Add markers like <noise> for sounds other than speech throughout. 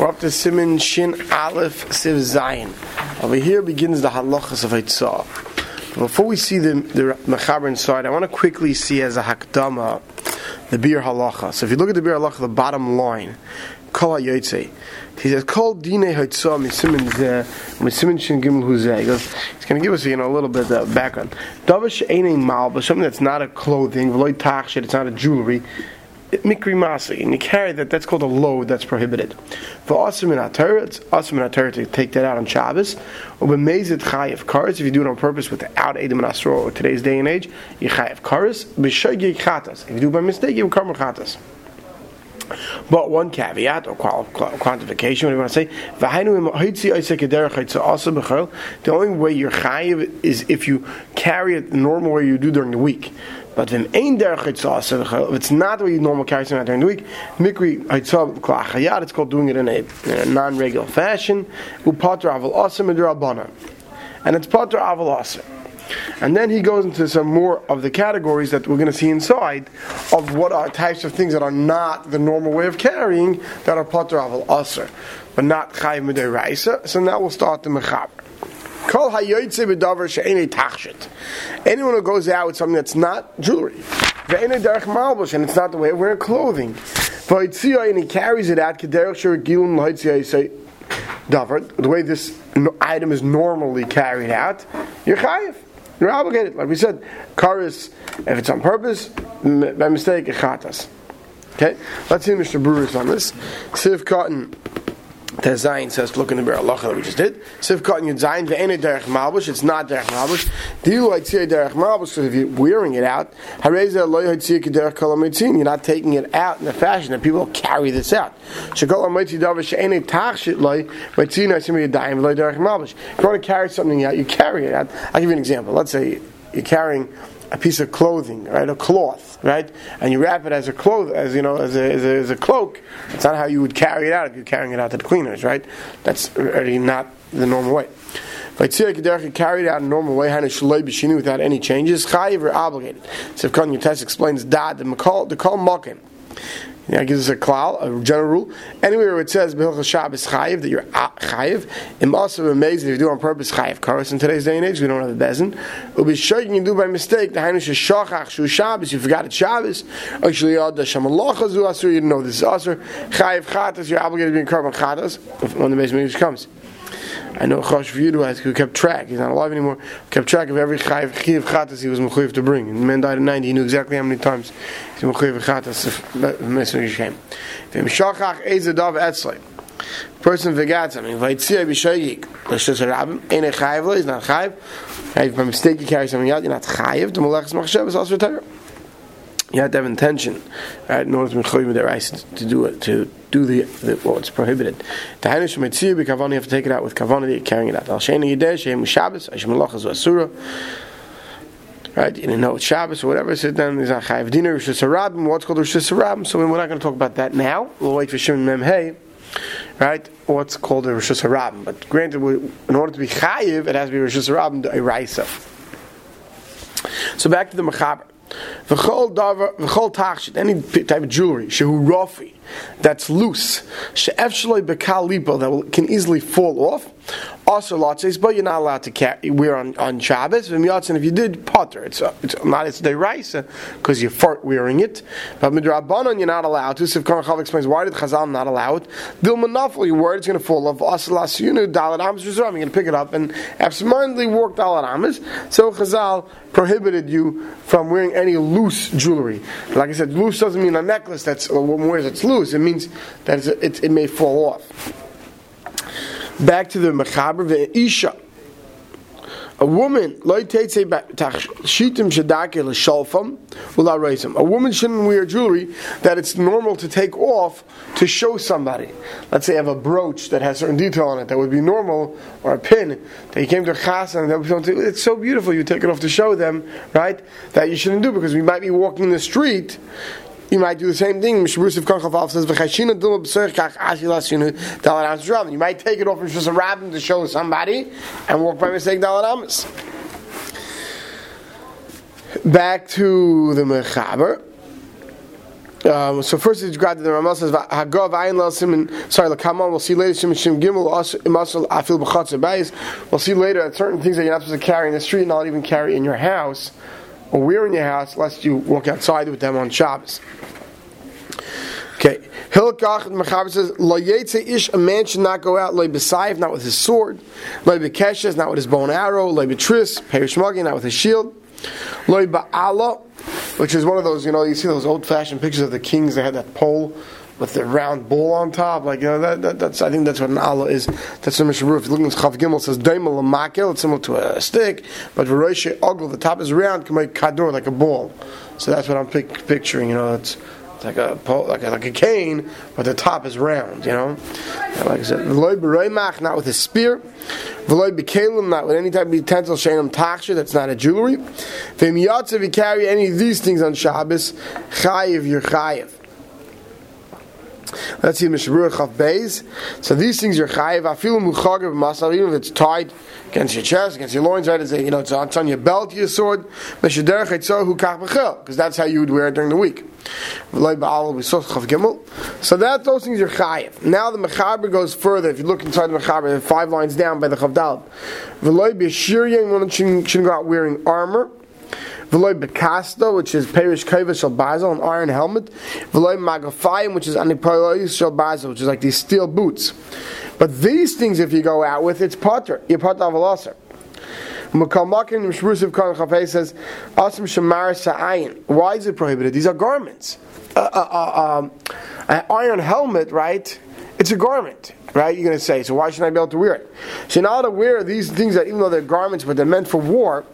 We're up to Siman Shin Aleph Siv Zayin. Over here begins the halachas of Eitzah. Before we see the the mechaber inside, I want to quickly see as a hakdama the Biur Halacha. So if you look at the Biur Halacha, the bottom line, kol hayotze. He says kol dine haitzah misimin zeh misimin shin gimel huzeh. He goes, he's going to give us you know a little bit of background. Davish ain't mal, but something that's not a clothing, v'loy tachshit, it's not a jewelry mikri masi, and you carry that. That's called a load. That's prohibited. For asim in it's asim in to take that out on Shabbos. Or b'mezid chayiv kares. If you do it on purpose without edim and asro or today's day and age, you chayiv kares. B'shaygi chatas. If you do by mistake, you karma chatas. But one caveat or quantification, what do you want to say? The only way you're chayiv is if you carry it the normal way you do during the week. But if it's not the way you normally carry something during the week, mikri klachayat, it's called doing it in a, a non-regular fashion. Upatra aval asim and it's patra aval asim. And then he goes into some more of the categories that we're going to see inside of what are types of things that are not the normal way of carrying that are patra aval but not chayiv midei So now we'll start the mechaber. Kol hayoytze b'davar she'enei tachshit. Anyone who goes out with something that's not jewelry, ve'enei derech malbush, and it's not the way of wearing clothing. V'yitziyah, and he carries it out, k'derech she'regilun l'hitziyah, say, davar, the way this item is normally carried out, you're chayiv. You're obligated. Like we said, karis, if it's on purpose, by mistake, chatas. Okay? Let's see Mr. Brewer's on this. Siv Cotton. Tezayin says, look in the Be'er that we just did. Sivkot Yud Zayin, ve'ene derech malbush, it's not derech malbush. Dilu haitzir derech malbush, so if you're wearing it out, hareza loy haitzir derech kol you're not taking it out in the fashion that people carry this out. Shekol ha'mitzin davar she'ene tachshit loy, haitzir nasim yadayim loy derech malbush. If you want to carry something out, you carry it out. I'll give you an example. Let's say you're carrying a piece of clothing, right, a cloth, right, and you wrap it as a cloth, as you know, as a, as a, as a cloak. It's not how you would carry it out if you're carrying it out to the cleaners, right? That's already not the normal way. You carry it out in a normal way, without any changes. Chayiv are obligated. So Kanye Test explains that the call the makim gives us a klal, a general rule. Anywhere where it says Behilchah Shabbos Chayiv that you're Chayiv, it also amazing if you do on purpose Chayiv. Karas in today's day and age, we don't have a bezin. It'll be sure you can do by mistake. The Hainish Shachach Shu Shabbos. You forgot it's Shabbos. Actually, the Shamalacha Zu Asur. You didn't know this is Asur. Chayiv Chatas. You're obligated to be in Korban Chatas when the Beis comes. I know Chosh V'Yidu who kept track. He's not alive anymore. Kept track of every chayiv chiv chatas he was mechuyev to bring. And the man died at ninety. He knew exactly how many times he's mechuyev chatas Messer Yishem. V'im shachach ezadav etzlay. Person forgot something. V'yitziyah b'shayik. Let's just rabim. Ain't a chayiv He's not chayiv. If by mistake you carry something out, you're not chayiv. The malachas machshav is also retire. You have to have intention, right, in order to mechuyev to do it to do the, the what's prohibited. The Hainish Mitzir B'Kavani, you have to take it out with Kavani, carrying it out. Al Sheni Yideh, Shem Shabbos, Hashem Malachas Asura. Right, you know it's Shabbos or whatever, so then there's a Chayiv Dinner, Rosh Hashanah, what's called Rosh Hashanah, so we're not going to talk about that now. We'll wait for Shimon Mem Hey, right, what's called a Rosh Hashanah. But granted, in order to be Chayiv, it has to be Rosh Hashanah, a Raisa. So back to the Mechaber. V'chol davar, v'chol tachshit, any type of jewelry, shehu rofi, that's loose, she'ef shaloi bekal lipo, that can easily fall off, also latzes, but you're not allowed to carry, wear on, on Shabbos, and if you did, potter, it's, uh, it's not, it's deraisa, because you're fart wearing it, but midrabanon, you're not allowed to, so if Karnachav explains, why did Chazal not allow it? Dil manafel, your word, it's going to fall off, asalas yunu, dalat amas, you're going to pick it up, and absentmindedly walk dalat amas, so Chazal prohibited you from wearing any loose jewelry. Like I said, loose doesn't mean a necklace that's one wears it's loose. It means that it, it may fall off. Back to the mechaber the isha. A woman, I a woman shouldn't wear jewelry that it's normal to take off to show somebody. Let's say you have a brooch that has certain detail on it that would be normal, or a pin that you came to chas and it's so beautiful. You take it off to show them, right? That you shouldn't do because we might be walking the street you might do the same thing. Mishabrusiv Kanchavav says, You might take it off and just a rabbin to show somebody and walk by mistake Dalaramas. Back to the Mechaber. Um, so first it's got the Ramah says Hagav Ayin Lasim sorry Lakamon. We'll see later Shim Shim Gimel Imasal Afil B'Chatzer Bayis. We'll see later that certain things that you're not supposed to carry in the street, not even carry in your house or wear in your house, lest you walk outside with them on Shabbos. Okay, Hilkach Mechaber says Lo Ish a man should not go out Lo B'Sayif not with his sword, Lo B'Keshes not with his bow and arrow, Lo B'Tris Perish not with his shield, Lo Ba'ala which is one of those, you know, you see those old fashioned pictures of the kings, they had that pole with the round bull on top. Like, you know, that, that, that's, I think that's what an Allah is. That's the Mishnah If you look at Chav Gimel, says, Daimel Makil, it's similar to a stick, but Varoshe Ogl, the top is round, can make Kadur, like a ball. So that's what I'm pic- picturing, you know, it's, like a like a, like a cane, but the top is round. You know, like I said, v'loy not with a spear, v'loy b'kelim, not with any type of utensil, shenim taksha, that's not a jewelry. V'miyatz, if you carry any of these things on Shabbos, chayiv, you're chayiv. Let's see Mishabur Chav Beis. So these things are chayiv. Afilu muchagav masal, even if it's tied against your chest, against your loins, right? It's, you know, it's on, it's on your belt, your sword. Because that's how you would wear it during the week. So that those things are chayiv. Now the mechaber goes further. If you look inside the mechaber, five lines down by the chavdal, v'loy b'shir shouldn't go out wearing armor. V'loy bekasta, which is perish kaiva shel an iron helmet. V'loy magafayim, which is anipolis shel bazel, which is like these steel boots. But these things, if you go out with, it's potter. You're potter of a Makalmakin Mishrusiv Khan Chafei says, Asim Shamar Sa'ayin. Why is it prohibited? These are garments. Uh, uh, uh, an iron helmet, right? It's a garment, right? You're going to say, so why should I be able to wear it? So now to wear these things that even though they're garments, but they're meant for war,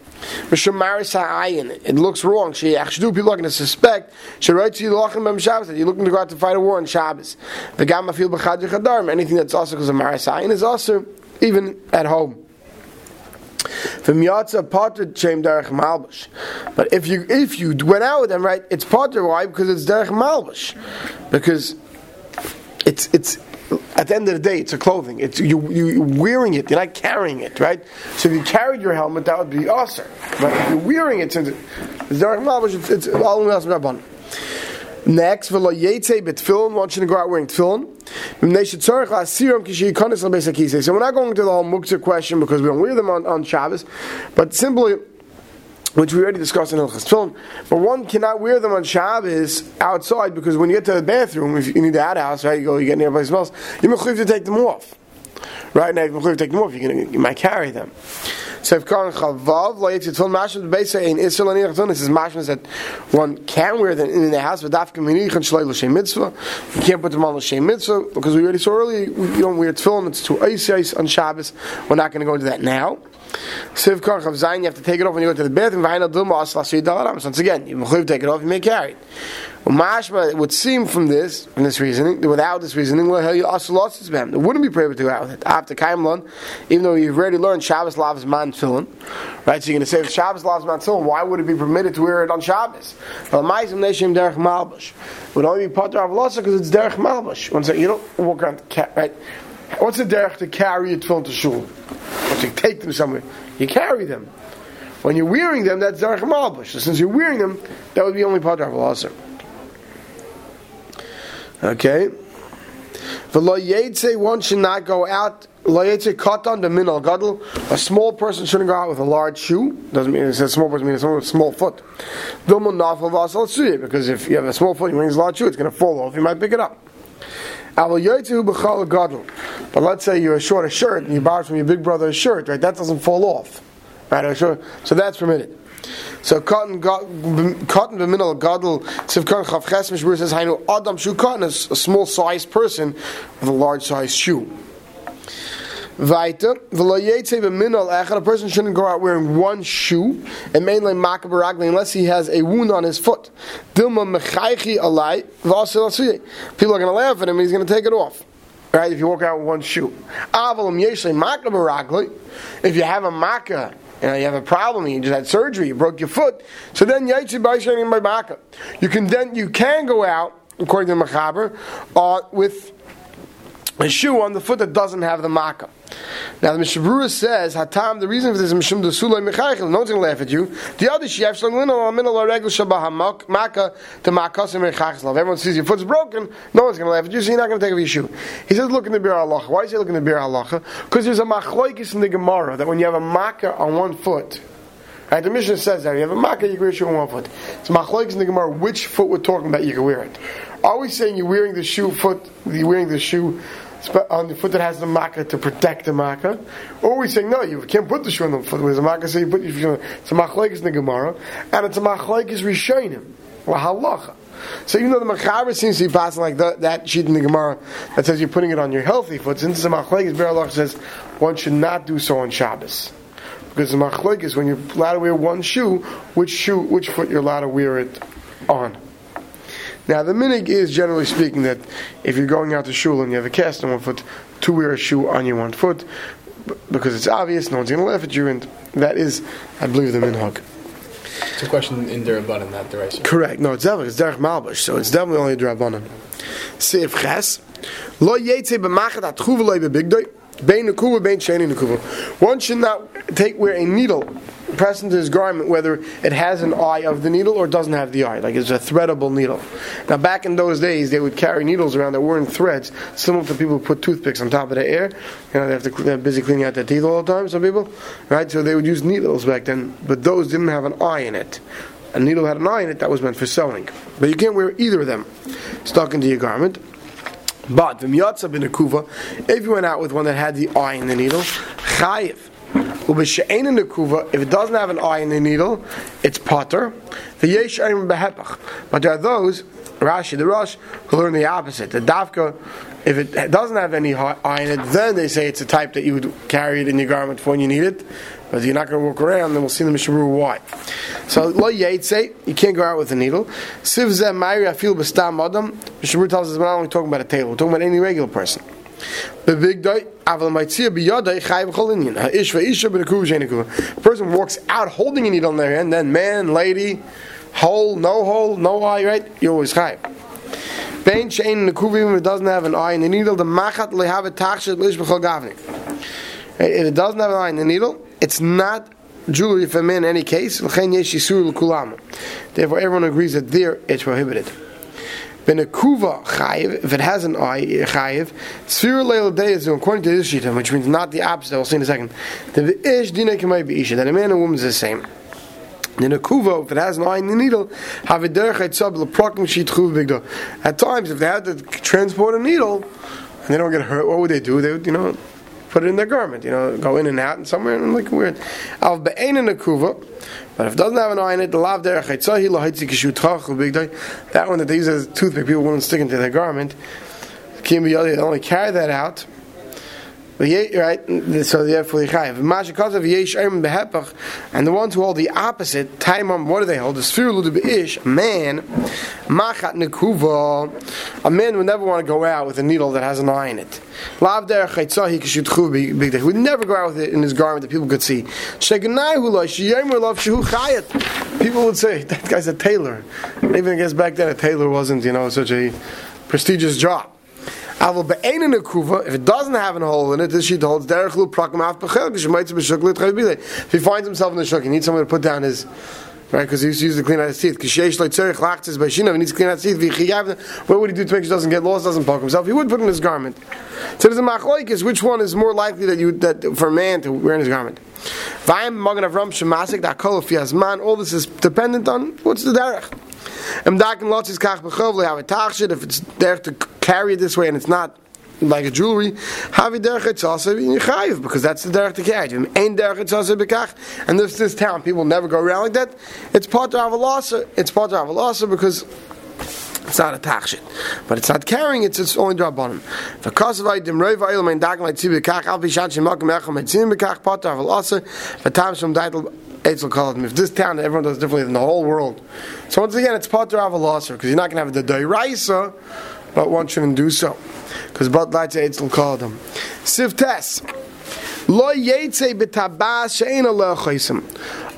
it looks wrong. she People are going to suspect She writes to you that you're looking to go out to fight a war on Shabbos. Anything that's also because of Maris is also even at home. But if you if you went out with them, right, it's Potter. Why? Because it's Derech Malbush. Because it's it's at the end of the day, it's a clothing. It's you you wearing it. You're not carrying it, right? So if you carried your helmet, that would be awesome. But if you're wearing it, it's it's, it's all Rabban. Next, v'lo yetze betfilin, one shouldn't go out wearing tefillin. So we're not going to the whole muktzah question because we don't wear them on, on Shabbos, but simply, which we already discussed in Hilchas Tefillin, but one cannot wear them on Shabbos outside because when you get to the bathroom, if you need the outhouse, right, you go, you get near a place else, you're to take them off. Right now, you take them off, you're gonna, you might carry them. So if base in Israel and this is mashmas that one can wear them in the house, but dafka minich and l'shem mitzvah. You can't put them on l'shem mitzvah because we already saw earlier, you don't wear tefillin, it's too icy ice on Shabbos. We're not going to go into that now. Siv Kar Chav Zayin, you have to take it off when you go to the bathroom. V'hayin adum as l'shay dalaram. Once again, you take it off, you may carry it. Mashma, it would seem from this, from this reasoning, without this reasoning, well, you also lost his It wouldn't be prohibited to go out with it. After Kaimlon, even though you've already learned Shabbos lavs man tefillin, right? So you're going to say if Shabbos lavs man tefillin, why would it be permitted to wear it on Shabbos? Well, ma'izim neshim derech malbush would only be potter of losa because it's derech malbush. Say you don't walk around, right? What's the derech to carry your tefillin to shul? To take them somewhere? You carry them. When you're wearing them, that's derech malbush. So since you're wearing them, that would be only of losa. Okay. V'lo yetze, one should not go out. Lo yetze katan the minal gadol. A small person shouldn't go out with a large shoe. Doesn't mean it says small person means someone with a small foot. Vilma nafal vasal because if you have a small foot, you wearing a large shoe, it's going to fall off. You might pick it up. But let's say you're a short a shirt and you borrow from your big brother a shirt, right? That doesn't fall off, right? So that's permitted. So cotton cotton b'minal gadol sivkan chavches mishbur says hainu adam shu cotton is a small sized person with a large sized shoe. Echad a person shouldn't go out wearing one shoe and mainly makabaragli unless he has a wound on his foot. Dilma mechaychi alai People are going to laugh at him. He's going to take it off. Right, if you walk out with one shoe. Avalim yeshle makabaragli. If you have a makkah you, know, you have a problem, you just had surgery, you broke your foot. So then you can then you can go out, according to Machaber, uh, with a shoe on the foot that doesn't have the makkah. Now the Mishabura says, Hatam, the reason for this is Mishum de Sulay Mechaychel, no one's going to laugh at you. The other Shiev Shalin al Min al Regel Shabah Maka to Makasim Mechaychel. Everyone sees your foot's broken, no one's going to laugh at you, so you're not going to take off your shoe. He says, look in the Biur Halacha. Why is he looking in the Biur Halacha? Because there's a Machloikis in the Gemara that when you have a Maka on one foot, Right, the Mishnah says that you have a makkah, you can wear shoe on one foot. It's machlokes in the Gemara which foot we're talking about. You can wear it. Are we saying you're wearing the shoe foot? You're wearing the shoe on the foot that has the makkah to protect the makkah, or we saying no, you can't put the shoe on the foot with the makkah, so you put your shoe. On. It's a in the Gemara, and it's a machlokes rishonim, halacha. So even though the Machaber seems to be passing like the, that sheet in the Gemara that says you're putting it on your healthy foot, since the Machlekes Beralach says one should not do so on Shabbos. Because the machlok is when you're allowed to wear one shoe, which shoe, which foot you're allowed to wear it on. Now the minig is generally speaking that if you're going out to shul and you have a cast on one foot, to wear a shoe on your one foot, because it's obvious, no one's going to laugh at you, and that is, I believe, the minhag. It's a question in Durabanan, not direction. Correct. No, it's definitely it's derech malbush, so it's definitely only Durabanan. Seif ches lo yetze b'machat atchuv lo bebigdoi. One should not take wear a needle press into his garment whether it has an eye of the needle or doesn't have the eye, like it's a threadable needle. Now, back in those days, they would carry needles around that weren't threads, similar to people who put toothpicks on top of the air. You know, they have to they're busy cleaning out their teeth all the time. Some people, right? So they would use needles back then, but those didn't have an eye in it. A needle had an eye in it that was meant for sewing, but you can't wear either of them stuck into your garment. But the miyatza bin if you went out with one that had the eye in the needle, chayiv. If it doesn't have an eye in the needle, it's potter. But there are those, Rashi, the Rosh, who learn the opposite. The dafka, if it doesn't have any eye in it, then they say it's a type that you would carry it in your garment for when you need it. But you're not going to walk around, then we'll see the Mishabur why. So, lo say you can't go out with a needle. Siv zeh mayri afil b'stam adam. Mishabur tells us we're not only talking about a table, we're talking about any regular person. A person walks out holding a needle in their hand, then man, lady, hole, no hole, no eye, right? You always chayiv. Bein shein nekuvim, it doesn't have an eye in the needle, the machat lehavet tachshet lish b'chol gavnik. If it doesn't have an eye in the needle, it's not jewelry for men in any case. Therefore, everyone agrees that there it's prohibited. Ben a kuva chayiv, if it has an eye chayiv, sphere leil deizum, according to this shita, which means not the opposite. We'll um see in a second. The ish dina kamay beisha that a man and a woman is the same. In a kuva, if it has an eye in the needle, have a derech leprokim shit chuv bigdo. At times, if they had to transport a needle and they don't get hurt, what would they do? They would, you know put it in their garment, you know, go in and out and somewhere and like weird. Al be'ein in a kuva, but if it doesn't have an eye in it, the lav derech haitzahi lo haitzi kishu that one that they use as a toothpick, people wouldn't stick into their garment. Kim they only carry that out right? So therefore, behepach, and the ones who hold the opposite, taimam, what do they hold? The man, machat nekuva, a man would never want to go out with a needle that has an eye in it. Lav. He would never go out with it in his garment that people could see. People would say <laughs> that guy's a tailor. Even I guess back then a tailor wasn't, you know, such a prestigious job. If it doesn't have a hole in it, this sheet holds derech lu prakim af b'chel If he finds himself in the shuk, he needs someone to put down his right? Because he used to use to clean out his teeth. Because sheish like tzerich lachtzis by shinav, he needs to clean out his teeth. What would he do to make sure he doesn't get lost, doesn't poke himself? He would put in his garment. So there's a machlokes. Which one is more likely that you that for a man to wear in his garment? Vayim magen avram shemasik that kol man. All this is dependent on what's the derech. If it's there to carry it this way and it's not like a jewelry, because that's the derech to carry. Ain't derech also bekach. And this this town, people never go around like that. It's part of avalasa. It's part of avalasa because. It's not a tachshit, but it's not carrying. It's it's only drabanim. The kasavai dimrei va'il mein dag like tzibi kach al bishat tzim bekach pat aval asa. The times from daitel Eitzel called If this town, everyone does differently than the whole world. So once again, it's part of a loss because you're not going to have the day Dairaisa, but one shouldn't do so. Because Bat Lights Eitzel called them. Siv Tes. Lo Yetze B'tabas She'ena Le'achaisim.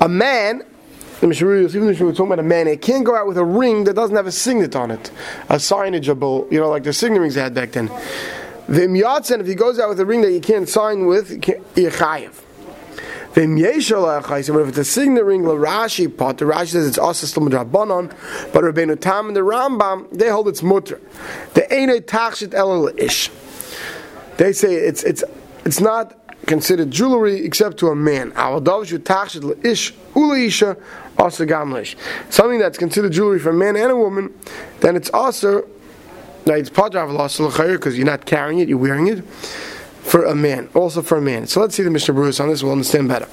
A man even if we're talking about a man, he can't go out with a ring that doesn't have a signet on it, a signageable, you know, like the signet rings they had back then. Vim yatzen, if he goes out with a ring that you can't sign with, you're chayiv. But if it's a signet ring, Rashi pot, the Rashi says it's also still midrabanon, but Rabbeinu Tam and the Rambam, they hold it's mutter. The a tachshit el ish. They say it's it's it's not considered jewelry except to a man. Something that's considered jewelry for a man and a woman, then it's also now it's because you're not carrying it, you're wearing it for a man, also for a man. So let's see the Mishnah Berurah on this, we'll understand better.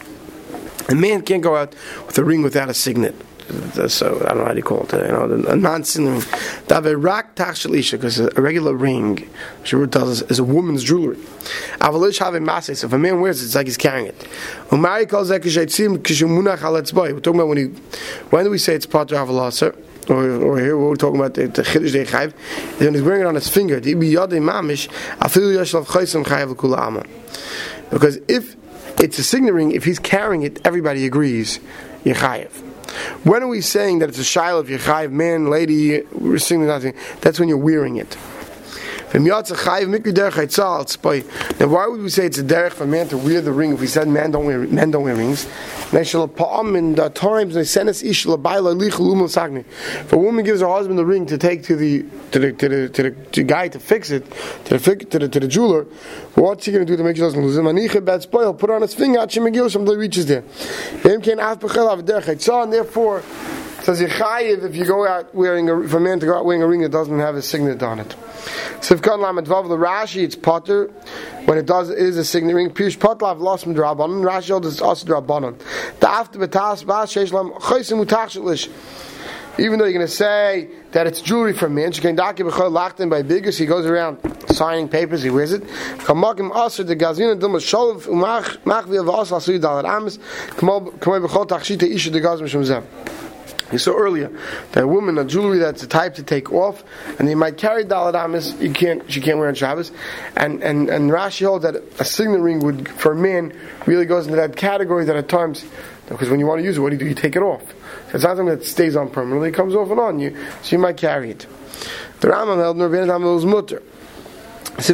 A man can't go out with a ring without a signet so uh, I don't know how to call it, uh, you know, a non-sin ring. Daverak tachshalisha, because a regular ring, Shurut tells us, is a woman's jewelry. Avalish have mases. If a man wears it, it's like he's carrying it. Umari calls that. We're talking about when he, when do we say it's part of avalaser? Or, or here we're talking about the, chiddush de chayv. When he's wearing it on his finger, Because if it's a signet ring, if he's carrying it, everybody agrees, yechayev. When are we saying that it's a shiloh of Yechayiv, man, lady, we're nothing? That's when you're wearing it. Now, why would we say it's a derech for man to wear the ring if we said men don't wear men don't wear rings? In the times they send us If a woman gives her husband the ring to take to the to the to the, to the, to the guy to fix it to the to the, to the jeweler, what's he going to do to make sure doesn't lose it? Bad spoil. Put on his finger. Until he reaches there. And therefore says Yechayiv if you go out wearing a, for a man to go out wearing a ring that doesn't have a signet on it. So Sivkan Lamed Vav the Rashi it's potter when it does it is a signet ring. Pish Potlav lost midrabanon. Rashi holds it's also drabanon. The after betas bas chaysim. Even though you're going to say that it's jewelry for men, she can locked in by biggest. He goes around signing papers. He wears it. Kamakim aser the gazina dilma sholov umach machvi of asal suy dalat amis. Tachshita isha the shemzem. You saw earlier that a woman, a jewelry that's a type to take off, and you might carry daladamis, you can't, she can't wear on Shabbos. And, and, and Rashi holds that a signet ring would, for a man, really goes into that category that at times, because when you want to use it, what do you do? You take it off. It's not something that stays on permanently, it comes off and on you, so you might carry it. The Rambam held, was mutter. According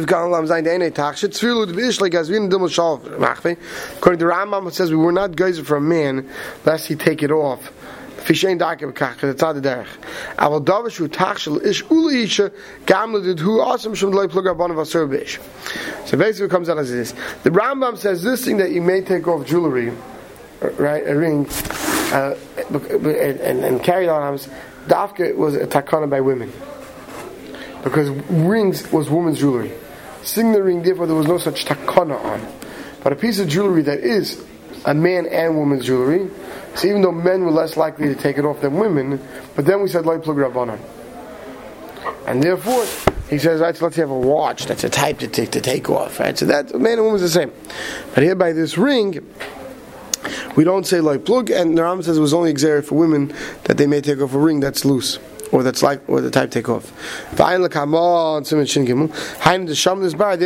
to Rambam, it says we were not geyser for a man lest he take it off. Dake bekach, it's not the derech. Aval davar shu tachshel ish uli isha gam ledidhu asam shum loy plug. So basically comes out as this. The Rambam says this thing that you may take off jewelry, right, a ring, uh, and, and, carry on arms, dafka was a takana by women. Because rings was woman's jewelry. Sing the ring, therefore there was no such takana on. But a piece of jewelry that is a man and woman's jewelry, so even though men were less likely to take it off than women, but then we said light plug rabbanon. And therefore, he says, right, so let's have a watch that's a type to take, to take off, right? So that man and woman is the same. But here by this ring, we don't say like plug, and the Ram says it was only exerted for women that they may take off a ring that's loose. Or that's like, or the type take off. There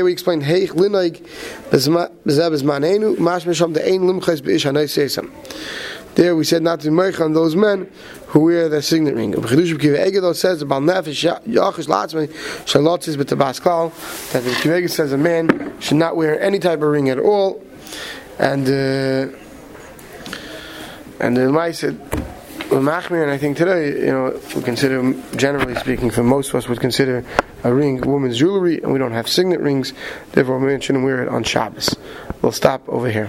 we explain. There we said not to make on those men who wear the signet ring. Says about that the Kiva says a man should not wear any type of ring at all, and uh, and the Lemai said. Machmir, and I think today, you know, we consider, generally speaking, for most of us, would consider a ring woman's jewelry, and we don't have signet rings, therefore we shouldn't wear it on Shabbos. We'll stop over here.